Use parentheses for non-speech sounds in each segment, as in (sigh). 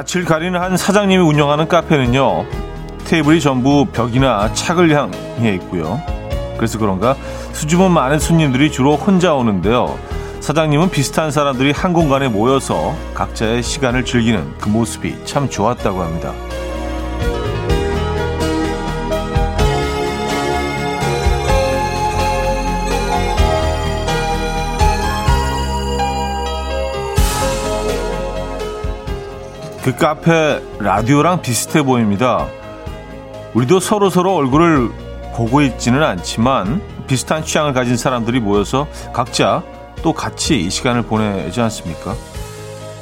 낯을 가리는 한 사장님이 운영하는 카페는요. 테이블이 전부 벽이나 착을 향해 있고요. 그래서 그런가 수줍은 많은 손님들이 주로 혼자 오는데요. 사장님은 비슷한 사람들이 한 공간에 모여서 각자의 시간을 즐기는 그 모습이 참 좋았다고 합니다. 그 카페 라디오랑 비슷해 보입니다. 우리도 서로 서로 얼굴을 보고 있지는 않지만 비슷한 취향을 가진 사람들이 모여서 각자 또 같이 이 시간을 보내지 않습니까?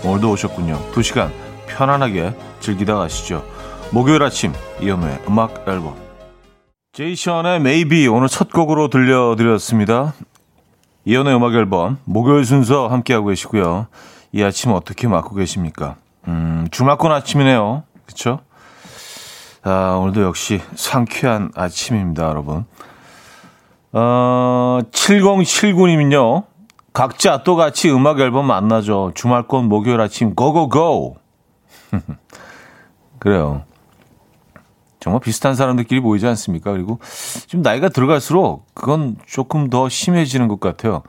오늘도 오셨군요. 두 시간 편안하게 즐기다 가시죠. 목요일 아침 이연우의 음악 앨범 제이션의 Maybe 오늘 첫 곡으로 들려드렸습니다. 이연우의 음악 앨범 목요일 순서 함께하고 계시고요. 이 아침 어떻게 맞고 계십니까? 음, 주말권 아침이네요. 그쵸? 아, 오늘도 역시 상쾌한 아침입니다, 여러분. 어, 7079님은요, 각자 또 같이 음악 앨범 만나죠. 주말권 목요일 아침, 고고고! (laughs) 그래요. 정말 비슷한 사람들끼리 모이지 않습니까? 그리고 좀 나이가 들어갈수록 그건 조금 더 심해지는 것 같아요.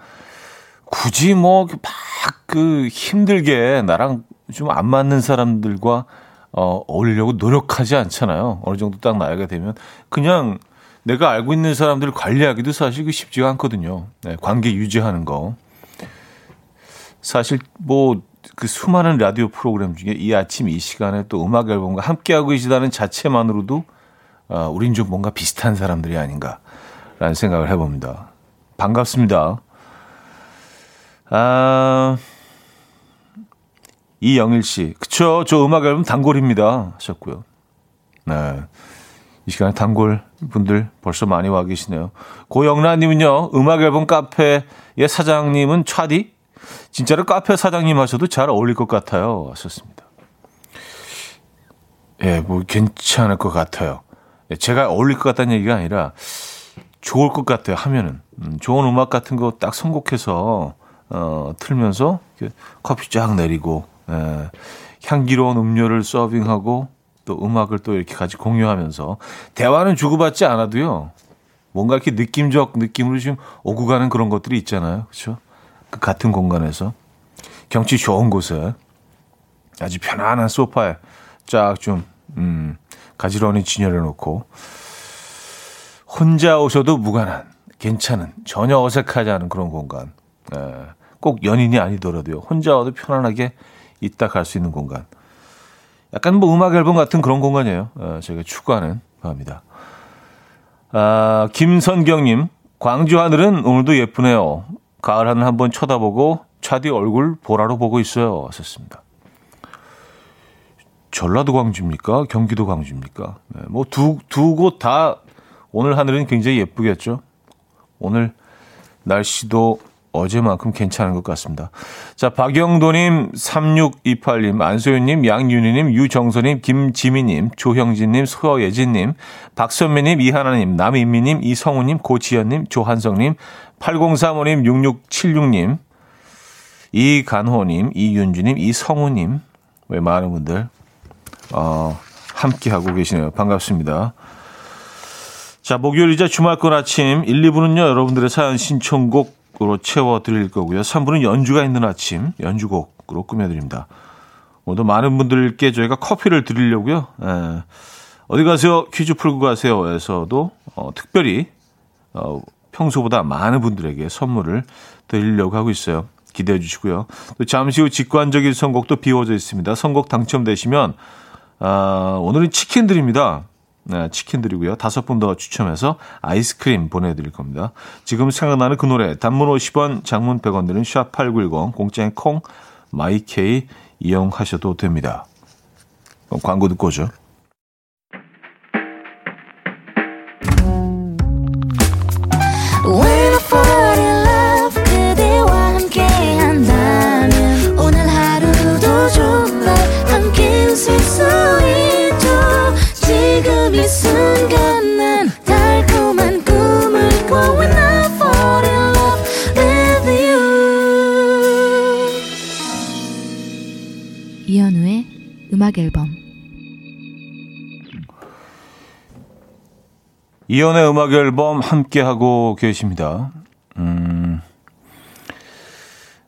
굳이 뭐, 막 그 힘들게 나랑 좀 안 맞는 사람들과 어, 어울리려고 노력하지 않잖아요. 어느 정도 딱 나이가 되면. 그냥 내가 알고 있는 사람들을 관리하기도 사실 그 쉽지가 않거든요. 네, 관계 유지하는 거. 사실 뭐 그 수많은 라디오 프로그램 중에 이 아침 이 시간에 또 음악 앨범과 함께하고 계시다는 자체만으로도 어, 우린 좀 뭔가 비슷한 사람들이 아닌가라는 생각을 해봅니다. 반갑습니다. 아, 이영일 씨. 그쵸. 저 음악 앨범 단골입니다. 하셨고요. 네. 이 시간에 단골 분들 벌써 많이 와 계시네요. 고영란님은요, 음악 앨범 카페의 사장님은 차디? 진짜로 카페 사장님 하셔도 잘 어울릴 것 같아요. 하셨습니다. 예, 뭐 괜찮을 것 같아요. 예, 제가 어울릴 것 같다는 얘기가 아니라 좋을 것 같아요. 하면은. 음, 좋은 음악 같은 거 딱 선곡해서, 어, 틀면서 커피 쫙 내리고, 예, 향기로운 음료를 서빙하고 또 음악을 또 이렇게 같이 공유하면서 대화는 주고받지 않아도요. 뭔가 이렇게 느낌적 느낌으로 지금 오고 가는 그런 것들이 있잖아요. 그렇죠? 그 같은 공간에서 경치 좋은 곳에 아주 편안한 소파에 쫙좀 음, 가지런히 진열해 놓고 혼자 오셔도 무관한 괜찮은 전혀 어색하지 않은 그런 공간. 예, 꼭 연인이 아니더라도요. 혼자 와도 편안하게 있다 갈 수 있는 공간. 약간 뭐 음악 앨범 같은 그런 공간이에요. 어, 제가 추구하는 바입니다. 아, 김선경님, 광주 하늘은 오늘도 예쁘네요. 가을 하늘 한번 쳐다보고 차디 얼굴 보라로 보고 있어요. 하셨습니다. 전라도 광주입니까? 경기도 광주입니까? 네, 뭐 두, 두 곳 다 오늘 하늘은 굉장히 예쁘겠죠? 오늘 날씨도 어제만큼 괜찮은 것 같습니다. 자, 박영도님, 3628님, 안소연님, 양윤희님, 유정선님, 김지미님, 조형진님, 소예진님, 박선배님, 이하나님, 남인미님, 이성우님, 고지연님, 조한성님, 8035님, 6676님, 이간호님, 이윤주님, 이성우님, 왜 많은 분들, 어, 함께하고 계시네요. 반갑습니다. 자, 목요일이자 주말권 아침 1, 2부는요, 여러분들의 사연 신청곡 으로 채워드릴 거고요. 3부는 연주가 있는 아침, 연주곡으로 꾸며드립니다. 오늘도 많은 분들께 저희가 커피를 드리려고요. 에, 어디 가세요? 퀴즈 풀고 가세요.에서도 어, 특별히 어, 평소보다 많은 분들에게 선물을 드리려고 하고 있어요. 기대해 주시고요. 또 잠시 후 직관적인 선곡도 비워져 있습니다. 선곡 당첨되시면 아, 오늘은 치킨 드립니다. 네, 치킨 드리고요. 다섯 분 더 추첨해서 아이스크림 보내드릴 겁니다. 지금 생각나는 그 노래 단문 50원, 장문 100원 드는 샵8910 공짜인 콩 마이케이 이용하셔도 됩니다. 광고 듣고 오죠. 음악 앨범 이연의 음악 앨범 함께 하고 계십니다. 음.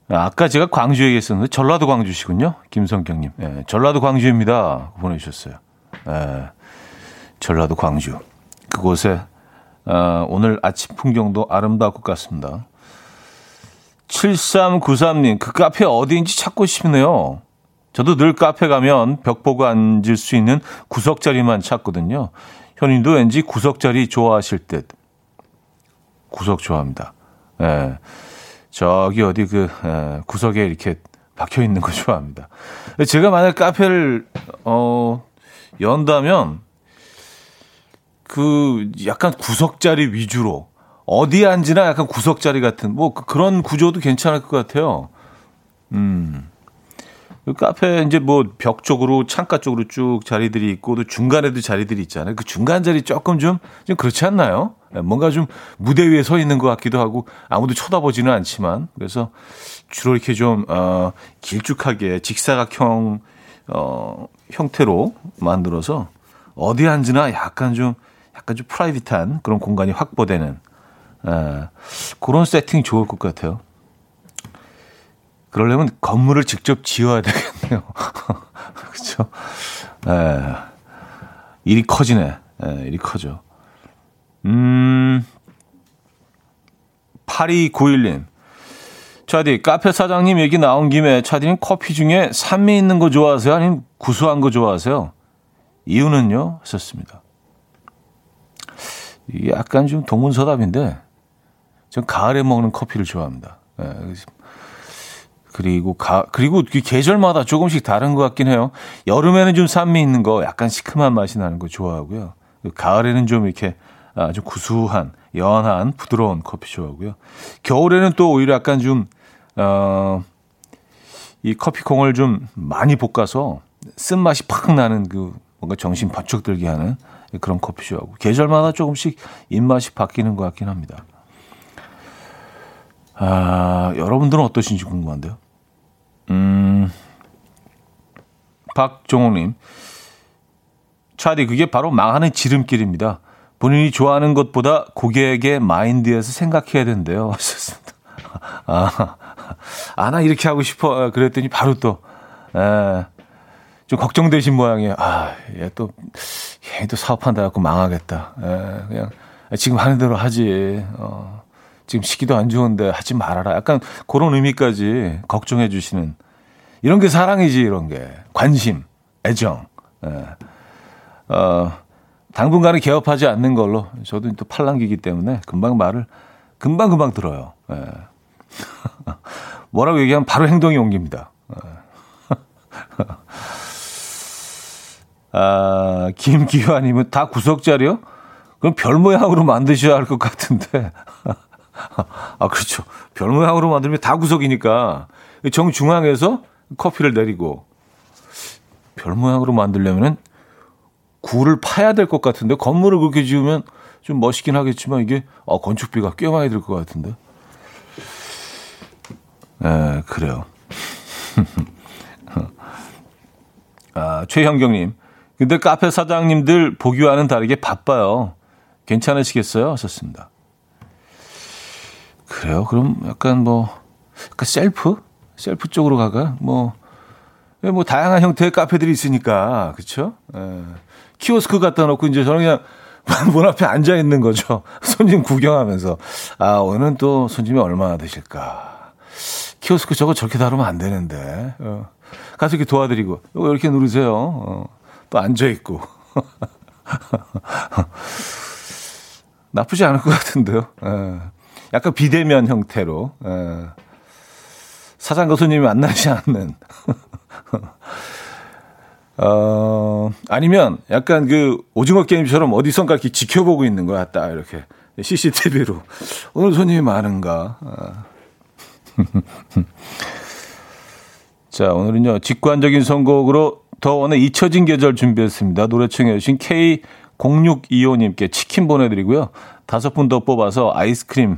아까 제가 광주 얘기했었는데 전라도 광주시군요. 김성경님. 예, 전라도 광주입니다. 보내주셨어요. 예, 전라도 광주. 그곳에 어, 오늘 아침 풍경도 아름다울 것 같습니다. 7393님, 그 카페 어디인지 찾고 싶네요. 저도 늘 카페 가면 벽 보고 앉을 수 있는 구석 자리만 찾거든요. 현인도 왠지 구석 자리 좋아하실 듯. 구석 좋아합니다. 예. 저기 어디 그 예, 구석에 이렇게 박혀 있는 거 (laughs) 좋아합니다. 제가 만약 카페를 어 연다면 그 약간 구석 자리 위주로 어디 앉으나 약간 구석 자리 같은 뭐 그, 그런 구조도 괜찮을 것 같아요. 음. 그 카페 이제 뭐 벽 쪽으로 창가 쪽으로 쭉 자리들이 있고 또 중간에도 자리들이 있잖아요. 그 중간 자리 조금 좀, 좀 그렇지 않나요? 예, 뭔가 좀 무대 위에 서 있는 것 같기도 하고 아무도 쳐다보지는 않지만 그래서 주로 이렇게 좀 어, 길쭉하게 직사각형 어, 형태로 만들어서 어디 앉으나 약간 좀 약간 좀 프라이빗한 그런 공간이 확보되는 에, 그런 세팅이 좋을 것 같아요. 그러려면 건물을 직접 지어야 되겠네요. (laughs) 그렇죠? 에, 일이 커지네. 에, 일이 커져. 음, 8291님. 차디, 카페 사장님 얘기 나온 김에 차디는 커피 중에 산미 있는 거 좋아하세요? 아니면 구수한 거 좋아하세요? 이유는요? 이게 약간 좀 동문서답인데, 전 가을에 먹는 커피를 좋아합니다. 예, 그리고 가, 그리고 계절마다 조금씩 다른 것 같긴 해요. 여름에는 좀 산미 있는 거, 약간 시큼한 맛이 나는 거 좋아하고요. 가을에는 좀 이렇게 아주 구수한, 연한, 부드러운 커피 좋아하고요. 겨울에는 또 오히려 약간 좀, 어, 이 커피콩을 좀 많이 볶아서 쓴맛이 팍 나는 그 뭔가 정신 번쩍 들게 하는 그런 커피 좋아하고 계절마다 조금씩 입맛이 바뀌는 것 같긴 합니다. 아, 여러분들은 어떠신지 궁금한데요. 음, 박종호님. 차디, 그게 바로 망하는 지름길입니다. 본인이 좋아하는 것보다 고객의 마인드에서 생각해야 된대요. (laughs) 하셨습니다. 아, 아, 나 이렇게 하고 싶어. 그랬더니 바로 또, 에, 좀 걱정되신 모양이에요. 아, 얘 또, 얘 또 사업한다 갖고 망하겠다. 에, 그냥, 지금 하는 대로 하지. 어, 지금 시기도 안 좋은데 하지 말아라. 약간 그런 의미까지 걱정해 주시는. 이런 게 사랑이지, 이런 게. 관심, 애정. 에. 어, 당분간은 개업하지 않는 걸로 저도 또 팔랑기기 때문에 금방 말을 금방 금방 들어요. 예. (laughs) 뭐라고 얘기하면 바로 행동이 옮깁니다. 예. (laughs) 아, 김기환님은 다 구석자리요? 그럼 별 모양으로 만드셔야 할 것 같은데. (laughs) (laughs) 아, 그렇죠. 별 모양으로 만들면 다 구석이니까 정중앙에서 커피를 내리고 별 모양으로 만들려면은 굴을 파야 될 것 같은데 건물을 그렇게 지으면 좀 멋있긴 하겠지만 이게 어, 건축비가 꽤 많이 들 것 같은데. 에, 그래요. (laughs) 아, 최형경님. 근데 카페 사장님들 보기와는 다르게 바빠요. 괜찮으시겠어요? 하셨습니다. 그래요? 그럼 약간 뭐, 약간 셀프? 셀프 쪽으로 가가? 뭐, 뭐, 다양한 형태의 카페들이 있으니까, 그쵸? 에. 키오스크 갖다 놓고 이제 저는 그냥 (laughs) 문 앞에 앉아 있는 거죠. (laughs) 손님 구경하면서. 아, 오늘은 또 손님이 얼마나 되실까. 키오스크 저거 저렇게 다루면 안 되는데. 어. 가서 이렇게 도와드리고, 이거 이렇게 누르세요. 어. 또 앉아 있고. (laughs) 나쁘지 않을 것 같은데요. 에. 약간 비대면 형태로. 에. 사장과 손님이 만나지 않는. (laughs) 어, 아니면 약간 그 오징어 게임처럼 어디선가 이렇게 지켜보고 있는 거야, 딱 이렇게. CCTV로. 오늘 손님이 많은가. 아. (laughs) 자, 오늘은요, 직관적인 선곡으로 더 원의 잊혀진 계절 준비했습니다. 노래 청해 주신 K0625님께 치킨 보내드리고요. 다섯 분 더 뽑아서 아이스크림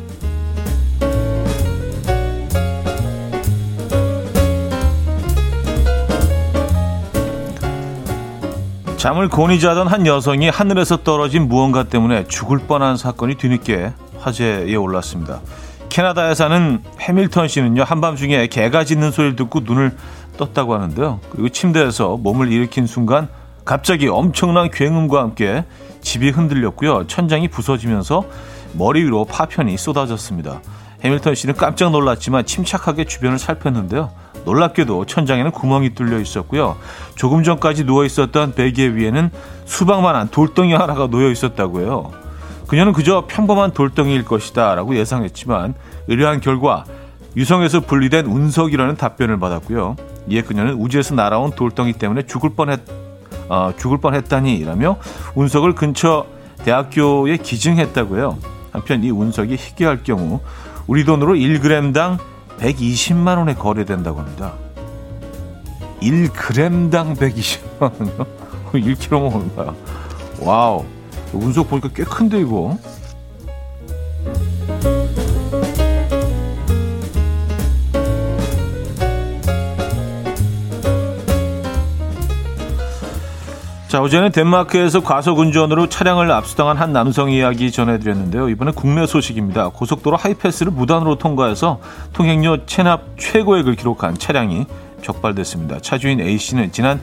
잠을 곤히 자던 한 여성이 하늘에서 떨어진 무언가 때문에 죽을 뻔한 사건이 뒤늦게 화제에 올랐습니다. 캐나다에 사는 해밀턴 씨는요 한밤중에 개가 짖는 소리를 듣고 눈을 떴다고 하는데요. 그리고 침대에서 몸을 일으킨 순간 갑자기 엄청난 굉음과 함께 집이 흔들렸고요. 천장이 부서지면서 머리 위로 파편이 쏟아졌습니다. 해밀턴 씨는 깜짝 놀랐지만 침착하게 주변을 살폈는데요. 놀랍게도 천장에는 구멍이 뚫려 있었고요. 조금 전까지 누워 있었던 베개 위에는 수박만한 돌덩이 하나가 놓여 있었다고 해요. 그녀는 그저 평범한 돌덩이일 것이다 라고 예상했지만 의뢰한 결과 유성에서 분리된 운석이라는 답변을 받았고요. 이에 그녀는 우주에서 날아온 돌덩이 때문에 죽을 뻔했, 어, 죽을 뻔했다니라며 운석을 근처 대학교에 기증했다고요. 한편 이 운석이 희귀할 경우 우리 돈으로 1g당 120만 원에 거래된다고 합니다. 1g당 120만 원이요? (laughs) 1kg면 얼마야? 와우. 운석 보니까 꽤 큰데 이거. 자, 어제는 덴마크에서 과속 운전으로 차량을 압수당한 한 남성 이야기 전해드렸는데요. 이번엔 국내 소식입니다. 고속도로 하이패스를 무단으로 통과해서 통행료 체납 최고액을 기록한 차량이 적발됐습니다. 차주인 A씨는 지난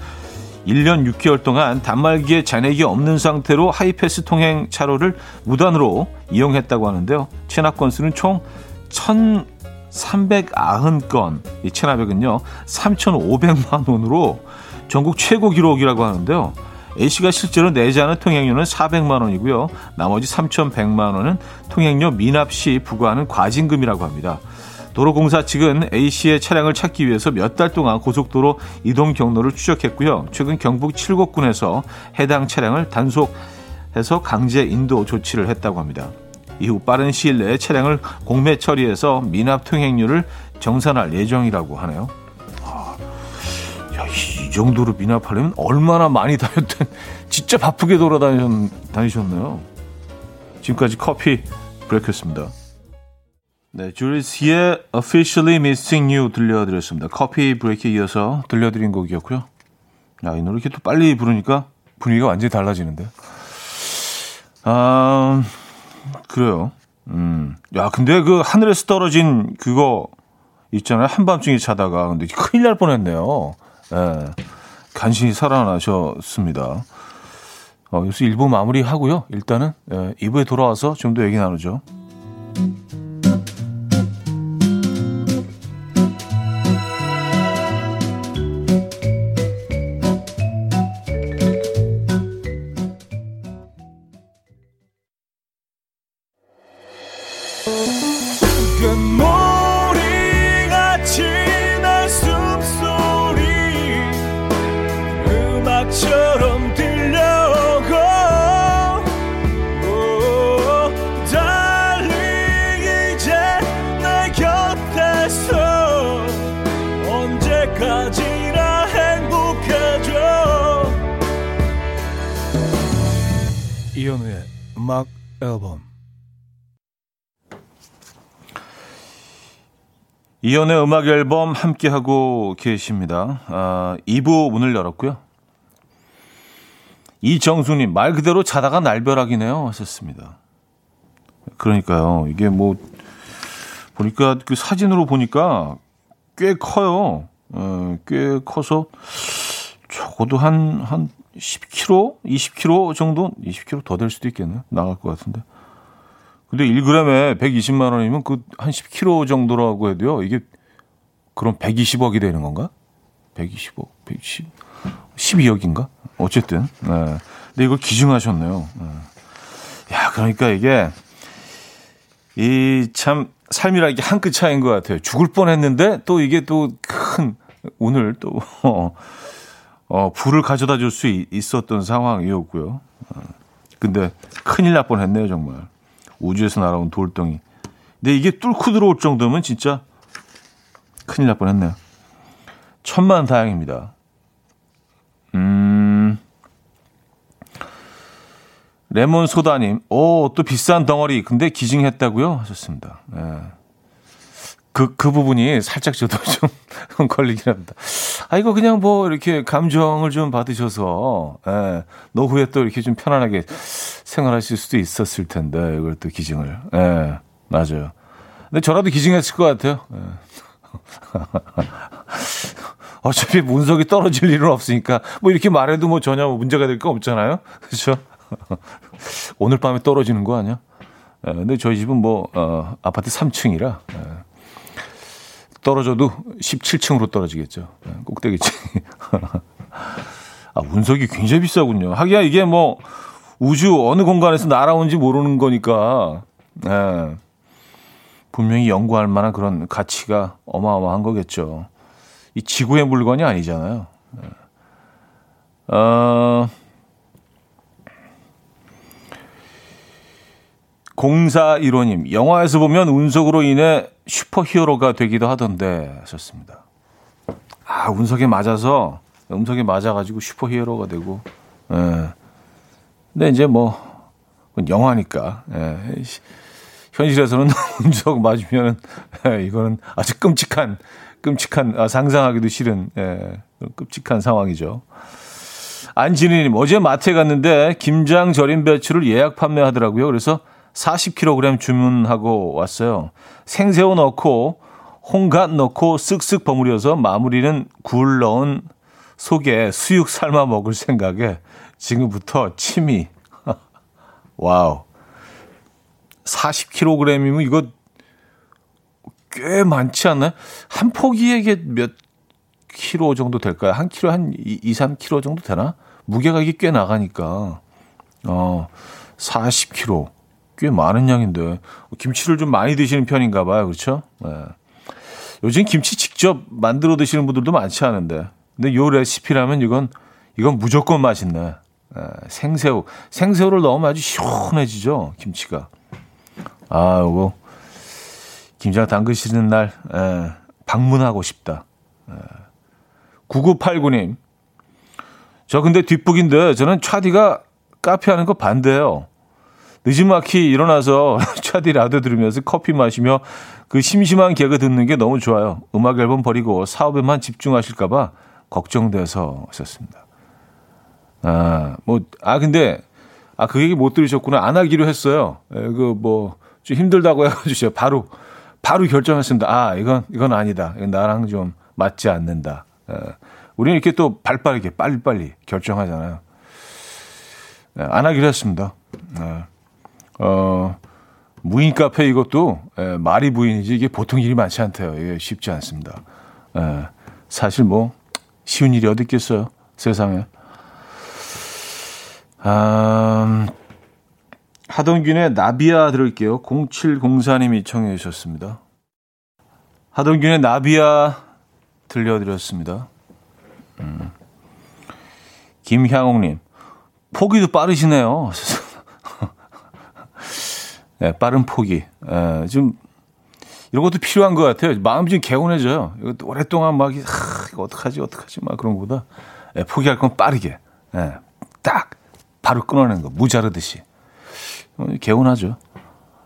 1년 6개월 동안 단말기에 잔액이 없는 상태로 하이패스 통행 차로를 무단으로 이용했다고 하는데요. 체납 건수는 총 1,390건, 이 체납액은요, 3,500만 원으로 전국 최고 기록이라고 하는데요. A씨가 실제로 내지 않은 통행료는 400만 원이고요. 나머지 3,100만 원은 통행료 미납 시 부과하는 과징금이라고 합니다. 도로공사 측은 A씨의 차량을 찾기 위해서 몇 달 동안 고속도로 이동 경로를 추적했고요. 최근 경북 칠곡군에서 해당 차량을 단속해서 강제 인도 조치를 했다고 합니다. 이후 빠른 시일 내에 차량을 공매 처리해서 미납 통행료를 정산할 예정이라고 하네요. 야, 이 정도로 미납하려면 얼마나 많이 다녔던, (laughs) 진짜 바쁘게 돌아다니셨네요. 지금까지 커피 브레이크였습니다. 네, 주리스의 Officially Missing You 들려드렸습니다. 커피 브레이크에 이어서 들려드린 곡이었고요. 야, 이 노래 이렇게 또 빨리 부르니까 분위기가 완전히 달라지는데. 아, 그래요. 음. 야, 근데 그 하늘에서 떨어진 그거 있잖아요. 한밤중에 자다가. 근데 큰일 날 뻔했네요. 예, 간신히 살아나셨습니다. 어, 여기서 1부 마무리 하고요. 일단은 예, 2부에 돌아와서 좀 더 얘기 나누죠. 이 이연의 음악 앨범 함께하고 계십니다. 아, 2부 문을 열었고요. 이정수님, 말 그대로 자다가 날벼락이네요. 하셨습니다. 그러니까요. 이게 뭐, 보니까 그 사진으로 보니까 꽤 커요. 어, 꽤 커서 적어도 한, 한 10kg? 20kg 정도? 20kg 더 될 수도 있겠네. 나갈 것 같은데. 근데 1g에 120만 원이면 그 한 10kg 정도라고 해도요. 이게 그럼 120억이 되는 건가? 120억, 110, 12억인가? 어쨌든. 네. 근데 이걸 기증하셨네요. 네. 야, 그러니까 이게 이 참 삶이라 이게 한 끗 차이인 것 같아요. 죽을 뻔했는데 또 이게 또 큰 오늘 또 (laughs) 어, 어, 불을 가져다 줄 수 있었던 상황이었고요. 어, 근데 큰일 날 뻔했네요 정말. 우주에서 날아온 돌덩이. 근데 이게 뚫고 들어올 정도면 진짜 큰일 날 뻔했네요. 천만 다행입니다. 음. 레몬 소다님, 오, 또 비싼 덩어리. 근데 기증했다고요? 하셨습니다. 예. 그, 그 부분이 살짝 저도 (laughs) 좀 걸리긴 합니다. 아, 이거 그냥 뭐 이렇게 감정을 좀 받으셔서, 예, 노후에 또 이렇게 좀 편안하게 생활하실 수도 있었을 텐데, 이걸 또 기증을. 예, 맞아요. 근데 저라도 기증했을 것 같아요. 예. (laughs) 어차피 문석이 떨어질 일은 없으니까, 뭐 이렇게 말해도 뭐 전혀 문제가 될 거 없잖아요. 그렇죠? (laughs) 오늘 밤에 떨어지는 거 아니야? 예, 근데 저희 집은 뭐, 어, 아파트 3층이라, 예. 떨어져도 17층으로 떨어지겠죠. 예, 꼭대기층. (laughs) 아, 운석이 굉장히 비싸군요. 하기야 이게 뭐, 우주 어느 공간에서 날아온지 모르는 거니까, 예. 분명히 연구할 만한 그런 가치가 어마어마한 거겠죠. 이 지구의 물건이 아니잖아요. 예. 어, 공사 1호님, 영화에서 보면 운석으로 인해 슈퍼 히어로가 되기도 하던데 하셨습니다. 아, 운석에 맞아서, 운석에 맞아가지고 슈퍼 히어로가 되고, 예. 근데 이제 뭐, 영화니까, 예. 현실에서는 (laughs) 운석 맞으면은, 예, 이거는 아주 끔찍한, 끔찍한, 아, 상상하기도 싫은, 예, 끔찍한 상황이죠. 안진희님, 어제 마트에 갔는데, 김장 절임 배추를 예약 판매하더라고요. 그래서 40kg 주문하고 왔어요. 생새우 넣고 홍갓 넣고 쓱쓱 버무려서 마무리는 굴 넣은 속에 수육 삶아 먹을 생각에 지금부터 침이 (laughs) 와우 40kg이면 이거 꽤 많지 않나요? 한 포기에 몇 킬로 정도 될까요? 한 킬로 한 2, 3 킬로 정도 되나? 무게가 이게 꽤 나가니까 어 40킬로 꽤 많은 양인데 김치를 좀 많이 드시는 편인가 봐요. 그렇죠? 네. 요즘 김치 직접 만들어 드시는 분들도 많지 않은데. 근데 요 레시피라면 이건 이건 무조건 맛있네. 네. 생새우. 생새우를 넣으면 아주 시원해지죠. 김치가. 아, 요거 김장 담그시는 날 에, 방문하고 싶다. 에. 9989님. 저 근데 뒷북인데 저는 차디가 카페 하는 거 반대예요. 늦지막히 일어나서 (laughs) 차디 라디오 들으면서 커피 마시며 그 심심한 개그 듣는 게 너무 좋아요. 음악 앨범 버리고 사업에만 집중하실까봐 걱정돼서 하셨습니다. 아, 뭐, 아, 근데, 아, 그 얘기 못 들으셨구나. 안 하기로 했어요. 에, 예, 그, 뭐, 좀 힘들다고 해가지고 (laughs) 바로, 바로 결정했습니다. 아, 이건, 이건 아니다. 이건 나랑 좀 맞지 않는다. 에, 예. 우리는 이렇게 또 발 빠르게, 빨리빨리 결정하잖아요. 에, 예, 안 하기로 했습니다. 에. 어, 무인 카페 이것도 에, 예, 말이 부인이지 이게 보통 일이 많지 않대요. 이게 쉽지 않습니다. 에, 예, 사실 뭐 쉬운 일이 어디 있겠어요. 세상에. 아, 하동균의 나비아 들을게요. 0704님이 청해 주셨습니다. 하동균의 나비아 들려드렸습니다. 음. 김향옥님, 포기도 빠르시네요. (laughs) 네, 빠른 포기. 에, 좀 이런 것도 필요한 것 같아요. 마음이 좀 개운해져요. 이거 오랫동안 막 하, 이거 어떡하지 어떡하지 막 그런 것보다 에, 포기할 건 빠르게 에, 딱 바로 끊어내는 거 무자르듯이 어, 개운하죠.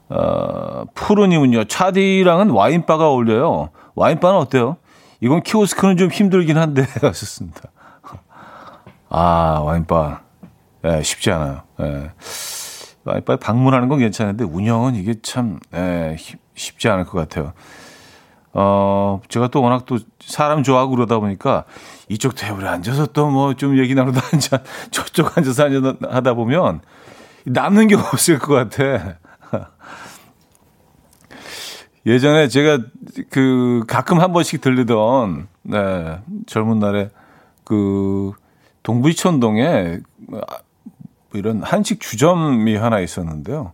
어, 푸르님은요 차디랑은 와인바가 어울려요. 와인바는 어때요? 이건 키오스크는 좀 힘들긴 한데 (laughs) 하셨습니다. 아 와인바 예, 쉽지 않아요. 예. 와이파이 방문하는 건 괜찮은데 운영은 이게 참 에, 예, 쉽지 않을 것 같아요. 어, 제가 또 워낙 또 사람 좋아하고 그러다 보니까 이쪽 테이블에 앉아서 또 뭐 좀 얘기 나누다 (laughs) 앉아 저쪽 앉아서 앉아 하다 보면 남는 게 (laughs) 없을 것 같아. (laughs) 예전에 제가 그 가끔 한 번씩 들리던 네, 젊은 날에 그 동부이천동에 뭐 이런 한식 주점이 하나 있었는데요.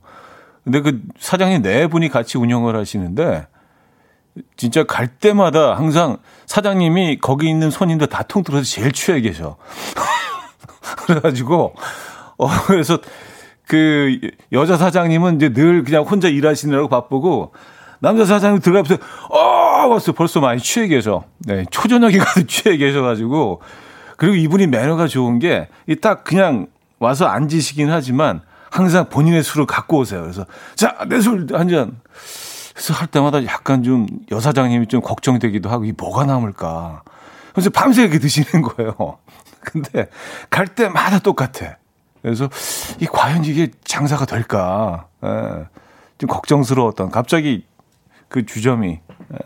근데 그 사장님 네 분이 같이 운영을 하시는데 진짜 갈 때마다 항상 사장님이 거기 있는 손님들 다 통틀어서 제일 취해 계셔. (laughs) 그래가지고 어 그래서 그 여자 사장님은 이제 늘 그냥 혼자 일하시느라고 바쁘고 남자 사장님 들어가면서 어 벌써 벌써 많이 취해 계셔. 네 초저녁에 가서 (laughs) 취해 계셔가지고 그리고 이분이 매너가 좋은 게 딱 그냥 와서 앉으시긴 하지만 항상 본인의 술을 갖고 오세요. 그래서 자 내 술 한 잔. 그래서 할 때마다 약간 좀 여사장님이 좀 걱정되기도 하고 이 뭐가 남을까. 그래서 밤새 이렇게 드시는 거예요. (laughs) 근데 갈 때마다 똑같아. 그래서 이 과연 이게 장사가 될까? 예, 좀 걱정스러웠던 갑자기 그 주점이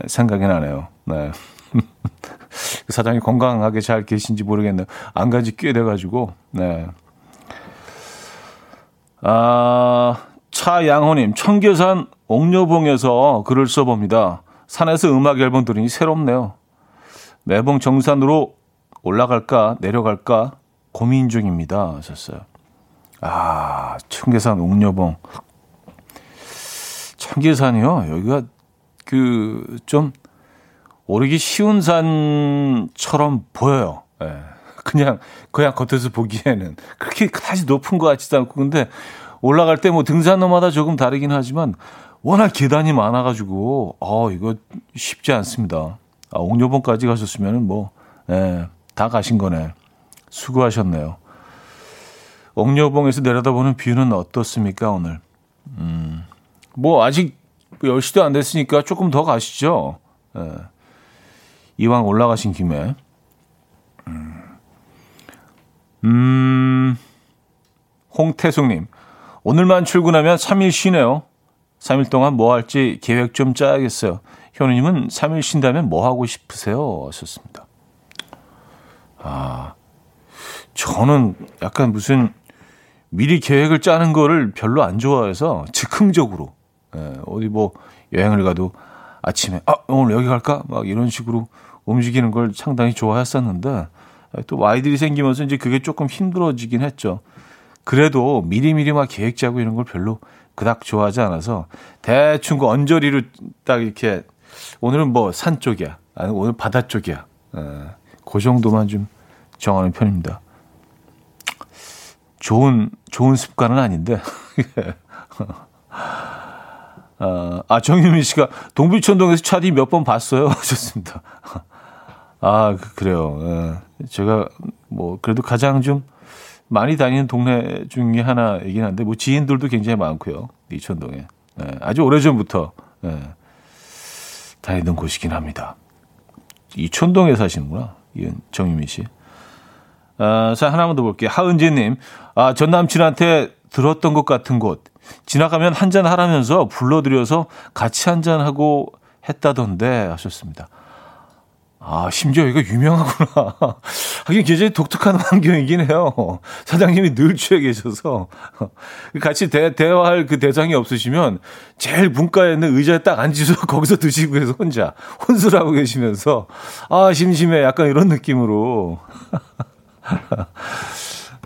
생각이 나네요. 네. (laughs) 그 사장이 건강하게 잘 계신지 모르겠네요. 안 간지 꽤 돼가지고, 네. 아, 차양호님, 청계산 옥녀봉에서 글을 써봅니다. 산에서 음악 앨범 들으니 새롭네요. 매봉 정산으로 올라갈까, 내려갈까 고민 중입니다. 하셨어요. 아, 청계산 옥녀봉. 청계산이요? 여기가 그, 좀, 오르기 쉬운 산처럼 보여요. 예. 그냥, 그냥 겉에서 보기에는. 그렇게 다시 높은 것 같지도 않고. 근데 올라갈 때 뭐 등산로마다 조금 다르긴 하지만 워낙 계단이 많아가지고, 어, 이거 쉽지 않습니다. 아, 옥녀봉까지 가셨으면 뭐, 예, 다 가신 거네. 수고하셨네요. 옥녀봉에서 내려다보는 뷰는 어떻습니까, 오늘? 음, 뭐, 아직 10시도 안 됐으니까 조금 더 가시죠. 예. 이왕 올라가신 김에. 음, 음 홍태숙님. 오늘만 출근하면 3일 쉬네요. 3일 동안 뭐 할지 계획 좀 짜야겠어요. 현우님은 3일 쉰다면 뭐 하고 싶으세요? 하셨습니다. 아, 저는 약간 무슨 미리 계획을 짜는 거를 별로 안 좋아해서 즉흥적으로 예, 어디 뭐 여행을 가도 아침에 아 오늘 여기 갈까 막 이런 식으로 움직이는 걸 상당히 좋아했었는데 또 아이들이 생기면서 이제 그게 조금 힘들어지긴 했죠. 그래도 미리미리 막 계획 짜고 이런 걸 별로 그닥 좋아하지 않아서 대충 그 언저리로 딱 이렇게 오늘은 뭐 산 쪽이야 아니 오늘 바다 쪽이야 에, 그 정도만 좀 정하는 편입니다. 좋은 좋은 습관은 아닌데. 아, (laughs) 아 정유민 씨가 동비천동에서 차디 몇 번 봤어요 (laughs) 하셨습니다. 아 그, 그래요. 예. 제가 뭐 그래도 가장 좀 많이 다니는 동네 중에 하나이긴 한데 뭐 지인들도 굉장히 많고요 이천동에 예. 아주 오래 전부터 예. 다니던 곳이긴 합니다. 이천동에 사시는구나 정유민 씨. 아, 자 하나만 더 볼게요. 하은지님, 아, 전 남친한테 들었던 것 같은 곳. 지나가면 한잔 하라면서 불러들여서 같이 한잔하고 했다던데 하셨습니다. 아, 심지어 이거 유명하구나. (laughs) 하긴 굉장히 독특한 환경이긴 해요. 사장님이 늘 취해 계셔서. (laughs) 같이 대, 대화할 그 대상이 없으시면 제일 문가에 있는 의자에 딱 앉으셔서 (laughs) 거기서 드시고 해서 혼자 혼술하고 계시면서 아, 심심해. 약간 이런 느낌으로.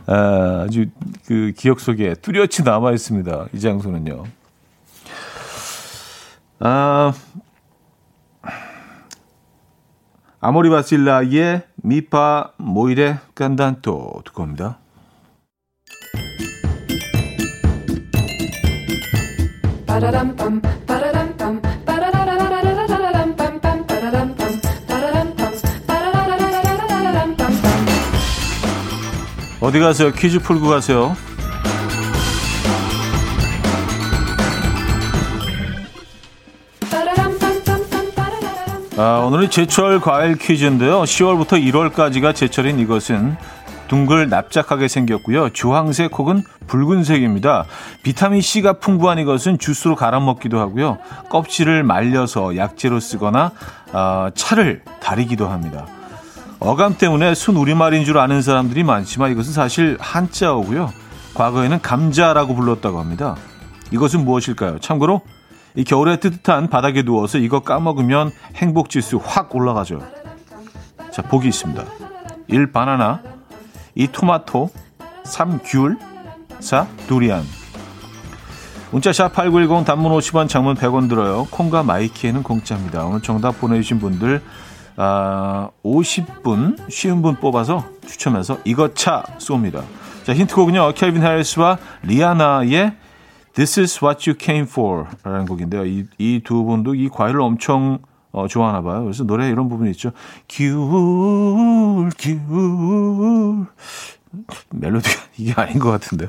아, 아주 그 기억 속에 뚜렷이 남아 있습니다. 이 장소는요. 아, 아모리 바실라의 미파 모이레 깐단토 듣고 옵니다. 어디 가세요? 퀴즈 풀고 가세요. 아, 오늘은 제철 과일 퀴즈인데요. 10월부터 1월까지가 제철인 이것은 둥글 납작하게 생겼고요. 주황색 혹은 붉은색입니다. 비타민 C가 풍부한 이것은 주스로 갈아 먹기도 하고요. 껍질을 말려서 약재로 쓰거나 어, 차를 다리기도 합니다. 어감 때문에 순 우리말인 줄 아는 사람들이 많지만 이것은 사실 한자어고요. 과거에는 감자라고 불렀다고 합니다. 이것은 무엇일까요? 참고로 이 겨울에 뜨뜻한 바닥에 누워서 이거 까먹으면 행복 지수 확 올라가죠. 자, 보기 있습니다. 1. 바나나 2. 토마토 3. 귤 4. 두리안 문자샵 8910 단문 50원 장문 100원 들어요. 콩과 마이키에는 공짜입니다. 오늘 정답 보내주신 분들 아, 50분 쉬운 분 뽑아서 추첨해서 이거 차 쏩니다. 자, 힌트곡은요. 켈빈 해리스와 리아나의 This is what you came for 라는 곡인데요. 이 두 분도 이 과일을 엄청 어, 좋아하나 봐요. 그래서 노래에 이런 부분이 있죠. 귤, 귤. 멜로디가 (laughs) 이게 아닌 것 같은데.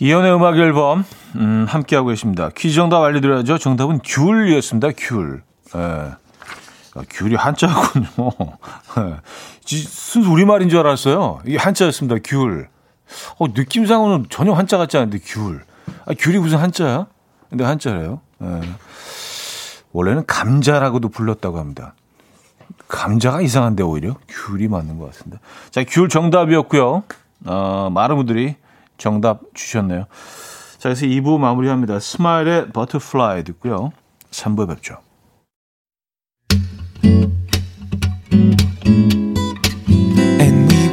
이연의 음악 앨범 음, 함께하고 계십니다. 퀴즈 정답 알려드려야죠. 정답은 귤이었습니다. 귤. 예. 아, 귤이 한자군요. (laughs) 예. 순수 우리말인 줄 알았어요. 이게 한자였습니다. 귤. 어, 느낌상으로는 전혀 한자 같지 않은데 귤. 아, 귤이 무슨 한자야? 근데 한자래요. 예. 원래는 감자라고도 불렀다고 합니다. 감자가 이상한데 오히려 귤이 맞는 것 같습니다. 자, 귤 정답이었고요. 어, 많은 분들이 정답 주셨네요. 자, 그래서 2부 마무리합니다. 스마일의 버터플라이 듣고요. 3부 뵙죠.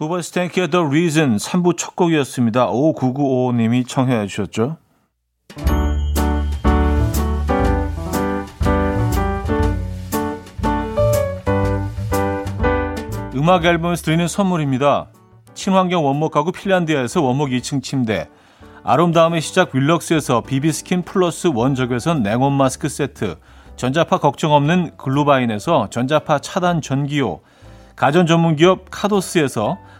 후보 스탠키의 The Reason 3부 첫 곡이었습니다. 5995님이 청해 주셨죠. 음악 앨범에서 드리는 선물입니다. 친환경 원목 가구 핀란드에서 원목 2층 침대 아름다움의 시작 윌럭스에서 비비스킨 플러스 원적외선 냉온 마스크 세트 전자파 걱정 없는 글루바인에서 전자파 차단 전기요 가전 전문기업 카도스에서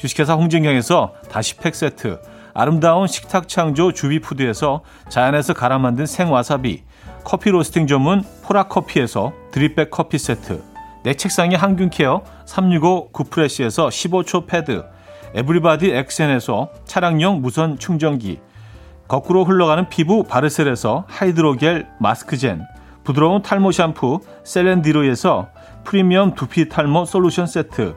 주식회사 홍진경에서 다시팩 세트 아름다운 식탁 창조 주비푸드에서 자연에서 갈아 만든 생와사비 커피 로스팅 전문 포라커피에서 드립백 커피 세트 내 책상의 항균케어 365 구프레시에서 15초 패드 에브리바디 엑센에서 차량용 무선 충전기 거꾸로 흘러가는 피부 바르셀에서 하이드로겔 마스크젠 부드러운 탈모 샴푸 셀렌디로에서 프리미엄 두피 탈모 솔루션 세트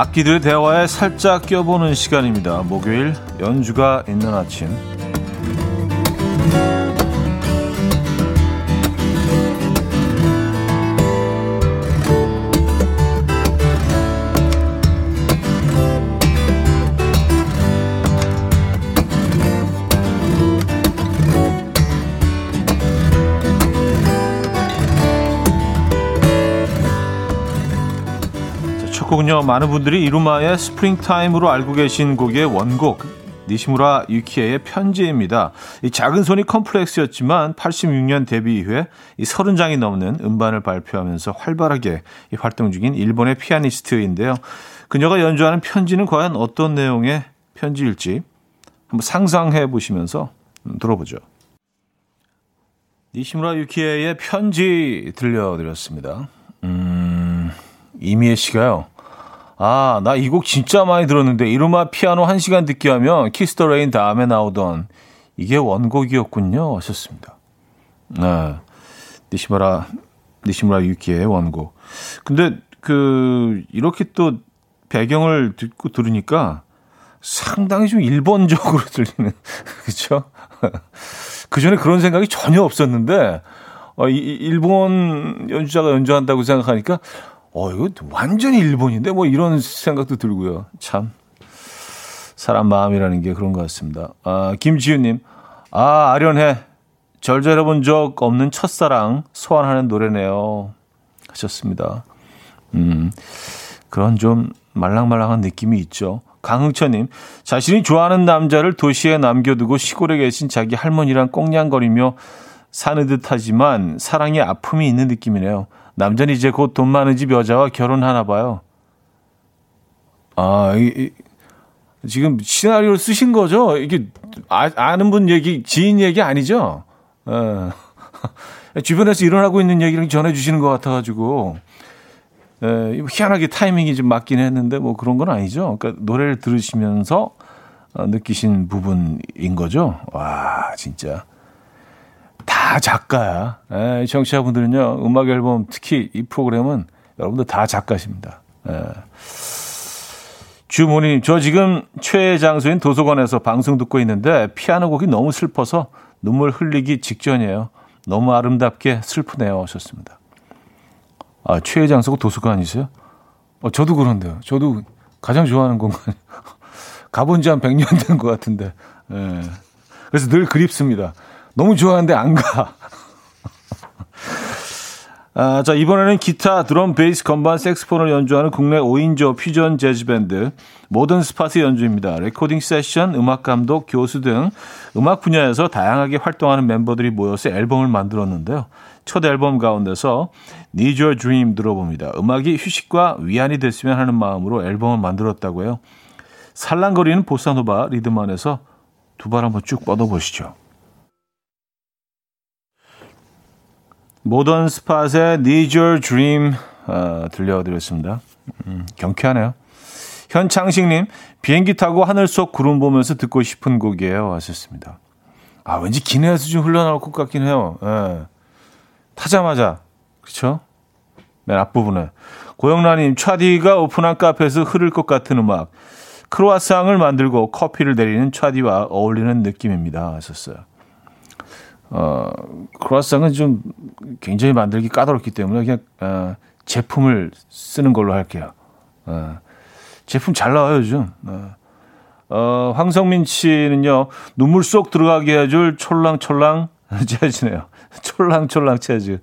악기들의 대화에 살짝 껴보는 시간입니다. 목요일 연주가 있는 아침. 곡은요. 많은 분들이 이루마의 스프링타임으로 알고 계신 곡의 원곡 니시무라 유키에의 편지입니다. 이 작은 손이 컴플렉스였지만 86년 데뷔 이후에 이 30장이 넘는 음반을 발표하면서 활발하게 활동 중인 일본의 피아니스트인데요. 그녀가 연주하는 편지는 과연 어떤 내용의 편지일지 한번 상상해 보시면서 들어보죠. 니시무라 유키에의 편지 들려드렸습니다. 음, 이미애 씨가요. 아, 나 이 곡 진짜 많이 들었는데 이루마 피아노 1시간 듣기 하면 Kiss the Rain 다음에 나오던 이게 원곡이었군요. 하셨습니다. 네. 니시무라 니시무라 유키에 원곡. 근데 그, 이렇게 또 배경을 듣고 들으니까 상당히 좀 일본적으로 (laughs) 들리는, 그쵸? (laughs) 그 전에 그런 생각이 전혀 없었는데, 어, 이, 일본 연주자가 연주한다고 생각하니까, 어, 이거 완전히 일본인데? 뭐 이런 생각도 들고요. 참. 사람 마음이라는 게 그런 것 같습니다. 아, 김지윤님, 아, 아련해. 절절해 본 적 없는 첫사랑 소환하는 노래네요. 하셨습니다. 음, 그런 좀 말랑말랑한 느낌이 있죠. 강흥천님, 자신이 좋아하는 남자를 도시에 남겨두고 시골에 계신 자기 할머니랑 꽁냥거리며 사는 듯 하지만 사랑에 아픔이 있는 느낌이네요. 남자는 이제 곧 돈 많은 집 여자와 결혼하나 봐요. 아, 이, 이 지금 시나리오를 쓰신 거죠? 이게 아, 는 분 얘기, 지인 얘기 아니죠? 어. (laughs) 주변에서 일어나고 있는 얘기를 전해주시는 것 같아가지고 에, 희한하게 타이밍이 좀 맞긴 했는데 뭐 그런 건 아니죠. 그러니까 노래를 들으시면서 어, 느끼신 부분인 거죠. 와 진짜 다 작가야. 에, 청취자분들은요 음악 앨범 특히 이 프로그램은 여러분들 다 작가십니다. 에. 주모님, 저 지금 최애 장소인 도서관에서 방송 듣고 있는데 피아노 곡이 너무 슬퍼서 눈물 흘리기 직전이에요. 너무 아름답게 슬프네요. 하셨습니다. 아, 최애 장소가 도서관이세요? 어, 저도 그런데요. 저도 가장 좋아하는 공간. (laughs) 가본 지 한 100년 된 것 같은데. 예. 그래서 늘 그립습니다. 너무 좋아하는데 안 가. 아, 자, 이번에는 기타, 드럼, 베이스, 건반, 색소폰을 연주하는 국내 5인조 퓨전 재즈 밴드 모던 스파트 연주입니다. 레코딩 세션, 음악 감독, 교수 등 음악 분야에서 다양하게 활동하는 멤버들이 모여서 앨범을 만들었는데요. 첫 앨범 가운데서 Need Your Dream 들어봅니다. 음악이 휴식과 위안이 됐으면 하는 마음으로 앨범을 만들었다고 해요. 살랑거리는 보사노바 리듬 안에서 두 발 한번 쭉 뻗어보시죠. 모던 스팟의 Need Your Dream 어, 들려드렸습니다. 음, 경쾌하네요. 현창식님, 비행기 타고 하늘 속 구름 보면서 듣고 싶은 곡이에요. 하셨습니다. 아, 왠지 기내에서 좀 흘러나올 것 같긴 해요. 예. 타자마자. 그쵸? 맨 앞부분에. 고영란님, 차디가 오픈한 카페에서 흐를 것 같은 음악. 크로아상을 만들고 커피를 내리는 차디와 어울리는 느낌입니다. 하셨어요. 어, 크로아상은 좀 굉장히 만들기 까다롭기 때문에 그냥 어, 제품을 쓰는 걸로 할게요. 어, 제품 잘 나와요 요즘. 어, 어 황성민 씨는요 눈물 쏙 들어가게 해줄 촐랑촐랑 (laughs) 재즈네요. 촐랑촐랑 재즈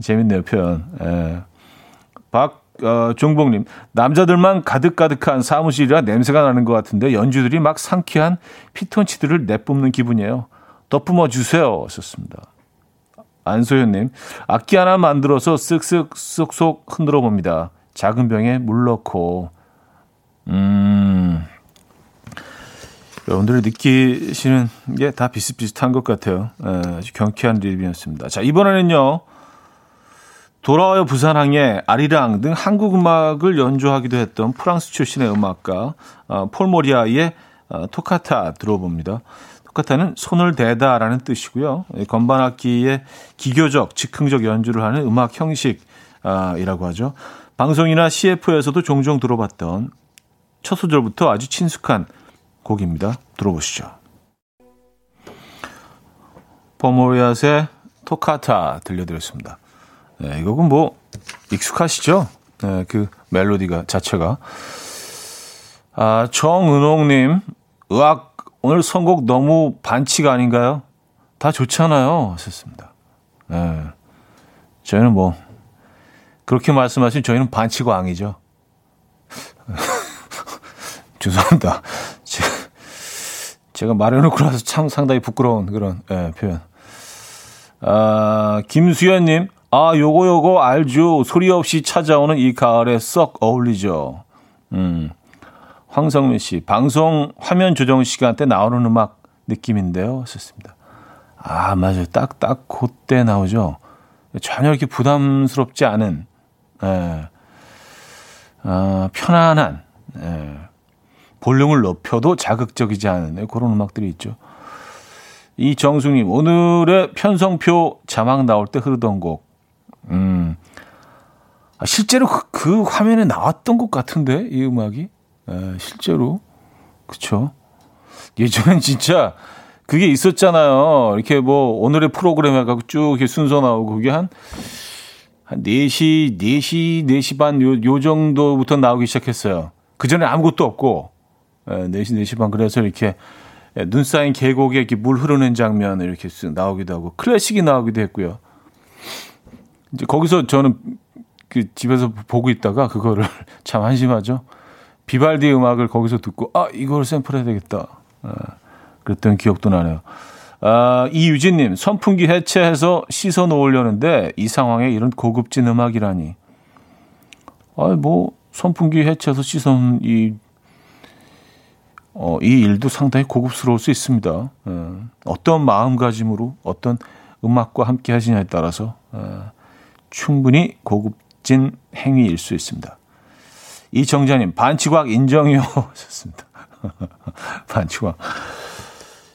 재밌네요 표현. 예. 박 어, 종복님 남자들만 가득가득한 사무실이라 냄새가 나는 것 같은데 연주들이 막 상쾌한 피톤치드를 내뿜는 기분이에요. 덧품어 주세요. 하셨습니다. 안소연님, 악기 하나 만들어서 쓱쓱 쏙쏙 흔들어 봅니다. 작은 병에 물 넣고, 음, 여러분들이 느끼시는 게 다 비슷비슷한 것 같아요. 에, 예, 경쾌한 리뷰였습니다. 자, 이번에는요, 돌아와요 부산항의 아리랑 등 한국 음악을 연주하기도 했던 프랑스 출신의 음악가 어, 폴 모리아의 어, 토카타 들어봅니다. 토카타는 손을 대다라는 뜻이고요. 건반 악기의 기교적, 즉흥적 연주를 하는 음악 형식이라고 하죠. 방송이나 CF에서도 종종 들어봤던 첫 소절부터 아주 친숙한 곡입니다. 들어보시죠. 포모리아스의 토카타 들려드렸습니다. 네, 이 곡은 뭐 익숙하시죠? 네, 그 멜로디가 자체가. 아, 정은홍님, 의학 오늘 선곡 너무 반칙 아닌가요? 다 좋잖아요. 하셨습니다. 네. 저희는 뭐, 그렇게 말씀하신 저희는 반칙 왕이죠. (laughs) 죄송합니다. 제가 말해놓고 나서 참 상당히 부끄러운 그런 예, 표현. 아, 김수현님, 아, 요거 요거 알죠. 소리 없이 찾아오는 이 가을에 썩 어울리죠. 음. 황성민 씨, 방송 화면 조정 시간 때 나오는 음악 느낌인데요. 썼습니다. 아, 맞아요. 딱, 딱, 그때 나오죠. 전혀 이렇게 부담스럽지 않은, 예, 어, 편안한, 예, 볼륨을 높여도 자극적이지 않은 예, 그런 음악들이 있죠. 이 정숙님, 오늘의 편성표 자막 나올 때 흐르던 곡, 음, 아, 실제로 그, 그, 화면에 나왔던 것 같은데 이 음악이 에, 실제로 그쵸 예전엔 진짜 그게 있었잖아요. 이렇게 뭐 오늘의 프로그램 해가지고 쭉 이렇게 순서 나오고 그게 한, 한 4시, 4시, 4시 반 요, 요 정도부터 나오기 시작했어요. 그 전에 아무것도 없고, 에, 4시, 4시 반 그래서 이렇게 예, 눈 쌓인 계곡에 이렇게 물 흐르는 장면 이렇게 쓱 나오기도 하고 클래식이 나오기도 했고요. 이제 거기서 저는 그 집에서 보고 있다가 그거를 (laughs) 참 한심하죠. 비발디 음악을 거기서 듣고 아 이걸 샘플해야 되겠다. 아, 그랬던 기억도 나네요. 아, 이유진님 선풍기 해체해서 씻어 놓으려는데 이 상황에 이런 고급진 음악이라니. 아뭐 선풍기 해체해서 씻어놓은 이 어, 이 일도 상당히 고급스러울 수 있습니다. 어, 어떤 마음가짐으로 어떤 음악과 함께 하시냐에 따라서 어, 충분히 고급진 행위일 수 있습니다. 이정자님 반치곽 인정이요. 좋습니다. (laughs) 반치곽.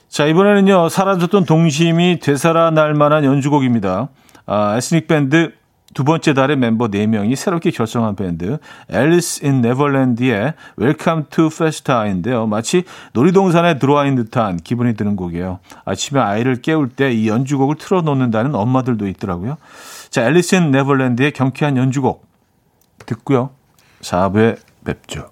자, 이번에는요, 사라졌던 동심이 되살아날 만한 연주곡입니다. 아, 에스닉 밴드 두 번째 달의 멤버 4명이 새롭게 결성한 밴드 Alice in Neverland의 Welcome to Festa인데요. 마치 놀이동산에 들어와 있는 듯한 기분이 드는 곡이에요. 아침에 아이를 깨울 때 이 연주곡을 틀어놓는다는 엄마들도 있더라고요. 자, 앨리스 인 네버랜드의 경쾌한 연주곡 듣고요. 4부에 뵙죠.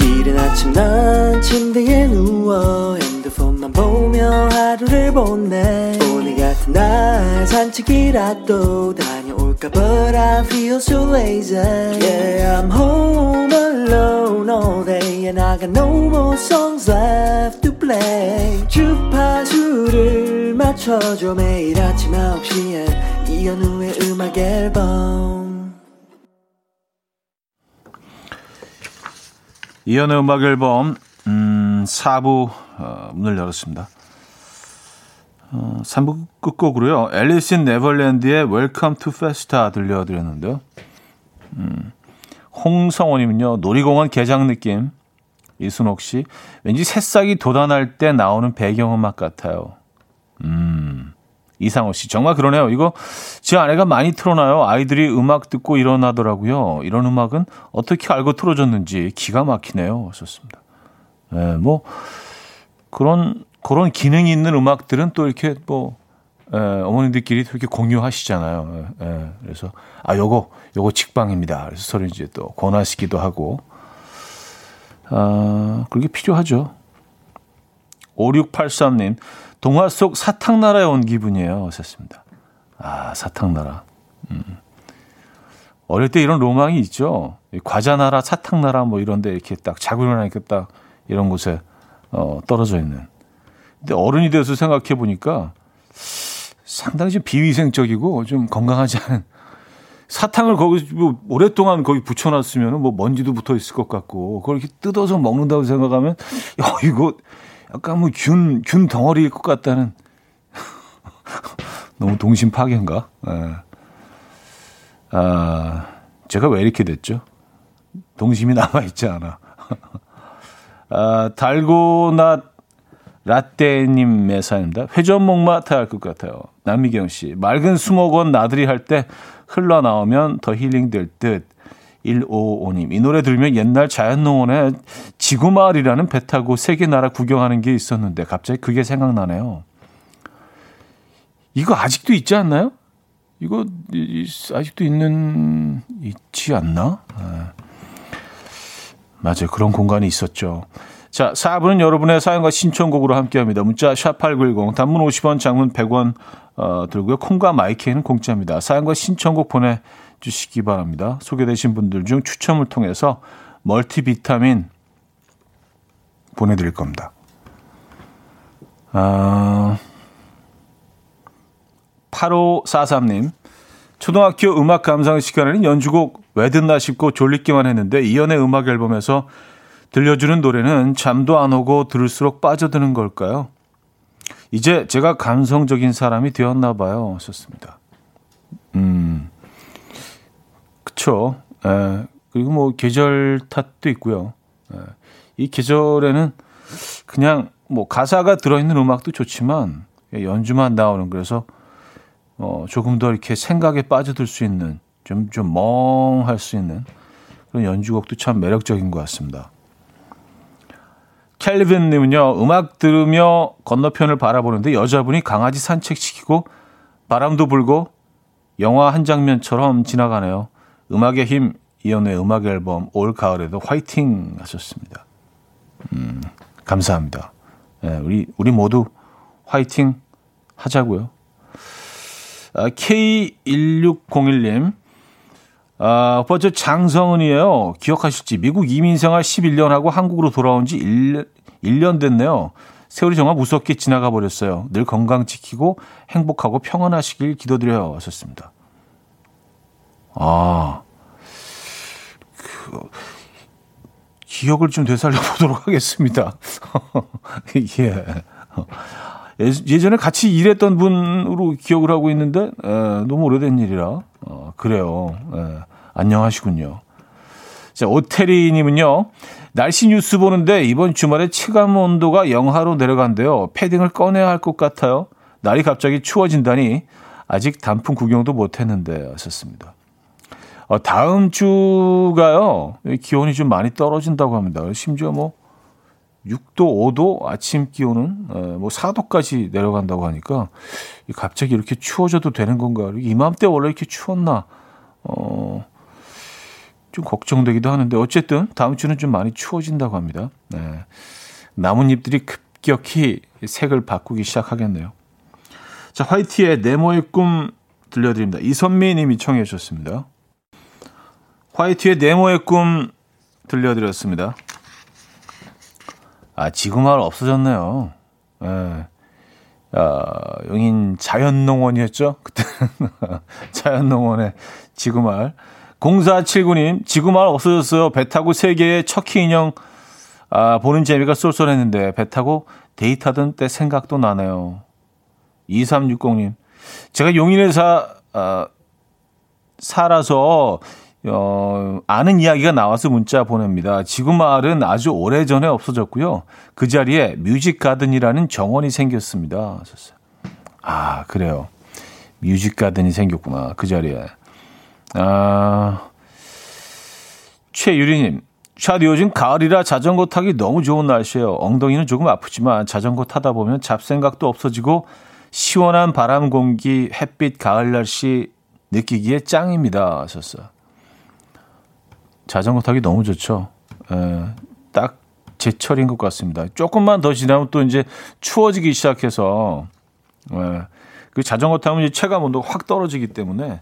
이른 아침 난 침대에 누워 핸드폰만 보며 하루를 보내 오늘 같은 날 산책이라도 다 녀올까 But I feel so lazy Yeah I'm home alone all day And I got no more songs left to play 주파수를 맞춰줘 매일 아침 9시에 이현우의 음악 앨범 이현우의 음악 앨범 음, 4부 어, 문을 열었습니다. 어, 3부 끝곡으로요. Alice in Neverland의 Welcome to Festa 들려드렸는데요. 음, 홍성원님은요. 놀이공원 개장 느낌. 이순옥 씨. 왠지 새싹이 돋아날 때 나오는 배경음악 같아요. 음, 이상호 씨. 정말 그러네요. 이거 제 아내가 많이 틀어놔요. 아이들이 음악 듣고 일어나더라고요. 이런 음악은 어떻게 알고 틀어줬는지 기가 막히네요. 썼습니다. 네, 뭐, 그런, 그런 기능이 있는 음악들은 또 이렇게 뭐, 에, 어머니들끼리 이렇게 공유하시잖아요. 에, 에, 그래서, 아, 요거, 요거 직방입니다. 그래서 서로 이제 또 권하시기도 하고, 아, 그게 필요하죠. 5683님, 동화 속 사탕 나라에 온 기분이에요. 하셨습니다. 아, 사탕 나라. 음. 어릴 때 이런 로망이 있죠. 과자 나라, 사탕 나라 뭐 이런데 이렇게 딱 자고 일어나니까 딱 이런 곳에 어, 떨어져 있는. 근데 어른이 돼서 생각해 보니까 상당히 좀 비위생적이고 좀 건강하지 않은 사탕을 거기 뭐 오랫동안 거기 붙여놨으면 뭐 먼지도 붙어 있을 것 같고 그걸 이렇게 뜯어서 먹는다고 생각하면 야 이거 약간 뭐균균 덩어리일 것 같다는 (laughs) 너무 동심 파괴인가? 예. 아 제가 왜 이렇게 됐죠? 동심이 남아 있지 않아. (laughs) 아, 달고나 라떼님의 사연입니다. 회전목마 타야 할 것 같아요. 남미경 씨. 맑은 수목원 나들이 할 때 흘러나오면 더 힐링될 듯. 155님. 이 노래 들으면 옛날 자연농원에 지구마을이라는 배 타고 세계 나라 구경하는 게 있었는데 갑자기 그게 생각나네요. 이거 아직도 있지 않나요? 이거 아직도 있는 있지 않나? 아. 맞아요. 그런 공간이 있었죠. 자, 4부는 여러분의 사연과 신청곡으로 함께합니다. 문자 샵8910 단문 50원, 장문 100원 어, 들고요. 콩과 마이크는 공짜입니다. 사연과 신청곡 보내주시기 바랍니다. 소개되신 분들 중 추첨을 통해서 멀티비타민 보내드릴 겁니다. 아, 8543님. 초등학교 음악 감상 시간에는 연주곡 왜 듣나 싶고 졸리기만 했는데 이연의 음악 앨범에서 들려주는 노래는 잠도 안 오고 들을수록 빠져드는 걸까요? 이제 제가 감성적인 사람이 되었나 봐요. 하셨습니다. 음, 그쵸. 에, 예. 그리고 뭐 계절 탓도 있고요. 에, 예. 이 계절에는 그냥 뭐 가사가 들어있는 음악도 좋지만 연주만 나오는 그래서 어, 조금 더 이렇게 생각에 빠져들 수 있는 좀, 좀 멍할 수 있는 그런 연주곡도 참 매력적인 것 같습니다. 캘리빈님은요, 음악 들으며 건너편을 바라보는데 여자분이 강아지 산책시키고 바람도 불고 영화 한 장면처럼 지나가네요. 음악의 힘, 이연의 음악 앨범 올 가을에도 화이팅 하셨습니다. 음, 감사합니다. 네, 우리, 우리 모두 화이팅 하자고요. 아, K1601님, 아, 오빠 저 장성은이에요. 기억하실지 미국 이민생활 11년 하고 한국으로 돌아온 지 1, 1년 됐네요. 세월이 정말 무섭게 지나가 버렸어요. 늘 건강 지키고 행복하고 평안하시길 기도드려요. 하셨습니다. 아, 그, 기억을 좀 되살려 보도록 하겠습니다. (laughs) 예. 예전에 같이 일했던 분으로 기억을 하고 있는데 에, 너무 오래된 일이라 어, 그래요. 에, 안녕하시군요. 자 오태리님은요 날씨 뉴스 보는데 이번 주말에 체감 온도가 영하로 내려간대요. 패딩을 꺼내야 할 것 같아요. 날이 갑자기 추워진다니 아직 단풍 구경도 못했는데 하셨습니다. 어, 다음 주가요 기온이 좀 많이 떨어진다고 합니다. 심지어 뭐 6도, 5도 아침 기온은 어, 뭐 4도까지 내려간다고 하니까 갑자기 이렇게 추워져도 되는 건가? 이맘때 원래 이렇게 추웠나? 어, 좀 걱정되기도 하는데 어쨌든 다음 주는 좀 많이 추워진다고 합니다. 네. 나뭇잎들이 급격히 색을 바꾸기 시작하겠네요. 자, 화이트의 네모의 꿈 들려드립니다. 이선미 님이 청해 주셨습니다. 화이트의 네모의 꿈 들려드렸습니다. 아, 지구마을 없어졌네요. 예. 아, 용인 자연농원이었죠? (laughs) 그때 자연농원의 지구마을. 0479님, 지구마을 없어졌어요. 배 타고 세계의 척키 인형, 아, 보는 재미가 쏠쏠했는데, 배 타고 데이트하던 때 생각도 나네요. 2360님, 제가 용인에 사, 아, 살아서 어, 아는 이야기가 나와서 문자 보냅니다. 지구 마을은 아주 오래 전에 없어졌고요. 그 자리에 뮤직 가든이라는 정원이 생겼습니다. 아, 그래요. 뮤직 가든이 생겼구나. 그 자리에. 아, 최유리님. 샷 요즘 가을이라 자전거 타기 너무 좋은 날씨예요. 엉덩이는 조금 아프지만 자전거 타다 보면 잡생각도 없어지고 시원한 바람 공기, 햇빛, 가을 날씨 느끼기에 짱입니다. 하셨어요. 자전거 타기 너무 좋죠. 에, 딱 제철인 것 같습니다. 조금만 더 지나면 또 이제 추워지기 시작해서 에, 그 자전거 타면 이제 체감 온도가 확 떨어지기 때문에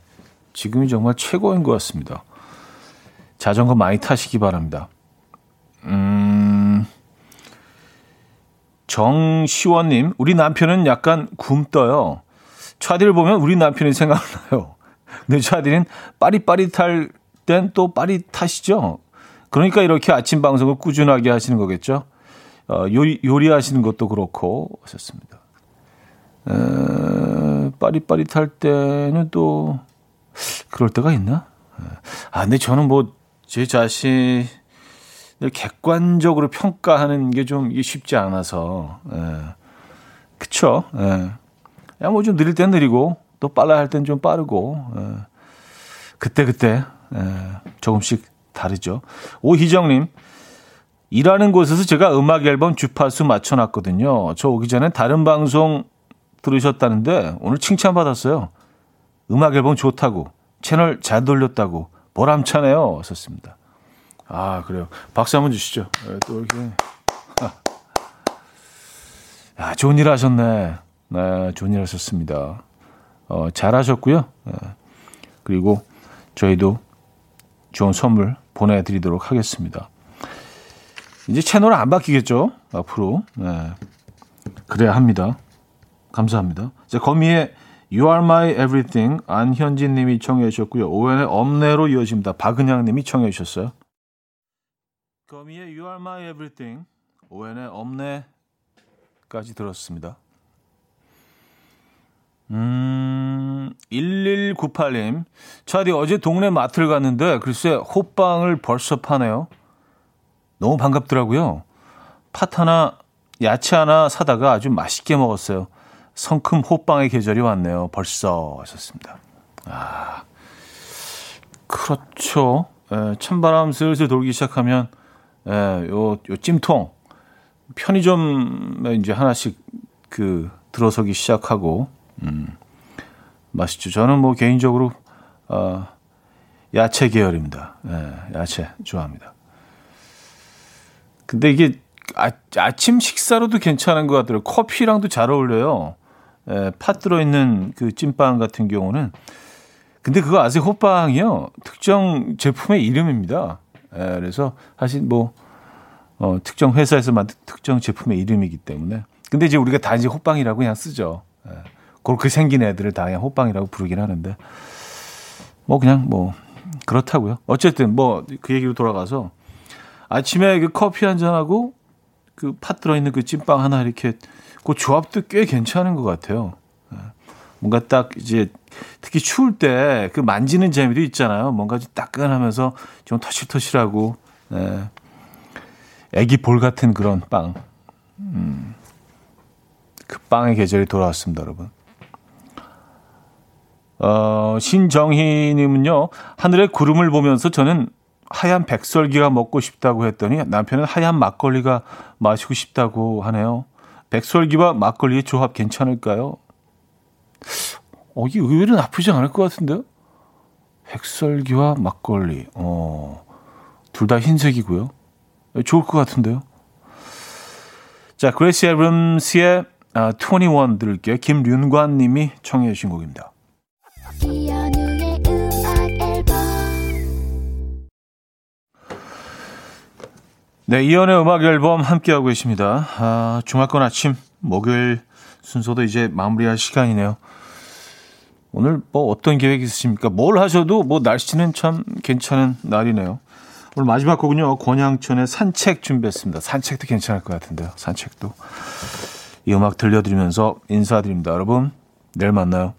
지금이 정말 최고인 것 같습니다. 자전거 많이 타시기 바랍니다. 음, 정시원님, 우리 남편은 약간 굼떠요. 차디를 보면 우리 남편이 생각나요. 근데 차디는 빠릿빠릿할 땐 또 빠릿하시죠? 그러니까 이렇게 아침 방송을 꾸준하게 하시는 거겠죠? 어, 요리, 요리하시는 것도 그렇고 하셨습니다. 에, 빠릿빠릿할 때는 또 그럴 때가 있나? 아, 근데 저는 뭐 제 자신을 객관적으로 평가하는 게 좀 쉽지 않아서, 에, 그쵸? 에. 야, 뭐 좀 느릴 땐 느리고, 또 빨라 할 땐 좀 빠르고, 에. 그때그때 에, 조금씩 다르죠. 오희정님, 일하는 곳에서 제가 음악 앨범 주파수 맞춰놨거든요. 저 오기 전에 다른 방송 들으셨다는데 오늘 칭찬받았어요. 음악 앨범 좋다고, 채널 잘 돌렸다고, 보람차네요. 썼습니다. 아, 그래요. 박수 한번 주시죠. 네, 또 이렇게. (laughs) 야, 좋은 일 하셨네. 네, 좋은 일 하셨습니다. 어, 잘 하셨고요. 네. 그리고 저희도 좋은 선물 보내드리도록 하겠습니다. 이제 채널 안 바뀌겠죠? 앞으로. 네. 그래야 합니다. 감사합니다. 자, 거미의 You Are My Everything 안현진 님이 청해 주셨고요. 오연의 엄내로 이어집니다. 박은양 님이 청해 주셨어요. 거미의 You Are My Everything 오연의 엄내까지 들었습니다. 음, 1198님. 차디 어제 동네 마트를 갔는데 글쎄 호빵을 벌써 파네요. 너무 반갑더라고요. 팥 하나, 야채 하나 사다가 아주 맛있게 먹었어요. 성큼 호빵의 계절이 왔네요. 벌써 하셨습니다. 아, 그렇죠. 에, 찬바람 슬슬 돌기 시작하면 에, 요, 요 찜통 편의점에 이제 하나씩 그 들어서기 시작하고 음, 맛있죠. 저는 뭐 개인적으로 어, 야채 계열입니다. 예, 야채 좋아합니다. 근데 이게 아, 아침 식사로도 괜찮은 것 같더라고요. 커피랑도 잘 어울려요. 예, 팥 들어있는 그 찐빵 같은 경우는. 근데 그거 아세요? 호빵이요. 특정 제품의 이름입니다. 예, 그래서 사실 뭐, 어, 특정 회사에서 만든 특정 제품의 이름이기 때문에. 근데 이제 우리가 단지 호빵이라고 그냥 쓰죠. 예, 그렇게 생긴 애들을 다 그냥 호빵이라고 부르긴 하는데. 뭐 그냥 뭐, 그렇다고요. 어쨌든 뭐 그 얘기로 돌아가서 아침에 그 커피 한 잔 하고 그 팥 들어있는 그 찐빵 하나 이렇게 그 조합도 꽤 괜찮은 것 같아요. 예. 뭔가 딱 이제 특히 추울 때 그 만지는 재미도 있잖아요. 뭔가 좀 따끈하면서 좀 터실터실하고 네. 애기 볼 같은 그런 빵. 음. 그 빵의 계절이 돌아왔습니다, 여러분. 어, 신정희님은요, 하늘의 구름을 보면서 저는 하얀 백설기가 먹고 싶다고 했더니 남편은 하얀 막걸리가 마시고 싶다고 하네요. 백설기와 막걸리의 조합 괜찮을까요? 어, 이게 의외로 나쁘지 않을 것 같은데요? 백설기와 막걸리, 어, 둘 다 흰색이고요. 좋을 것 같은데요? 자, 그레이시 에브럼스의 아, 21 들을게요. 김륜관 님이 청해 주신 곡입니다. 네, 이현우의 음악 앨범 함께하고 계십니다. 아, 중학권 아침 목요일 순서도 이제 마무리할 시간이네요. 오늘 뭐 어떤 계획 있으십니까? 뭘 하셔도 뭐 날씨는 참 괜찮은 날이네요. 오늘 마지막 곡은요. 권양천의 산책 준비했습니다. 산책도 괜찮을 것 같은데요. 산책도. 이 음악 들려드리면서 인사드립니다. 여러분, 내일 만나요.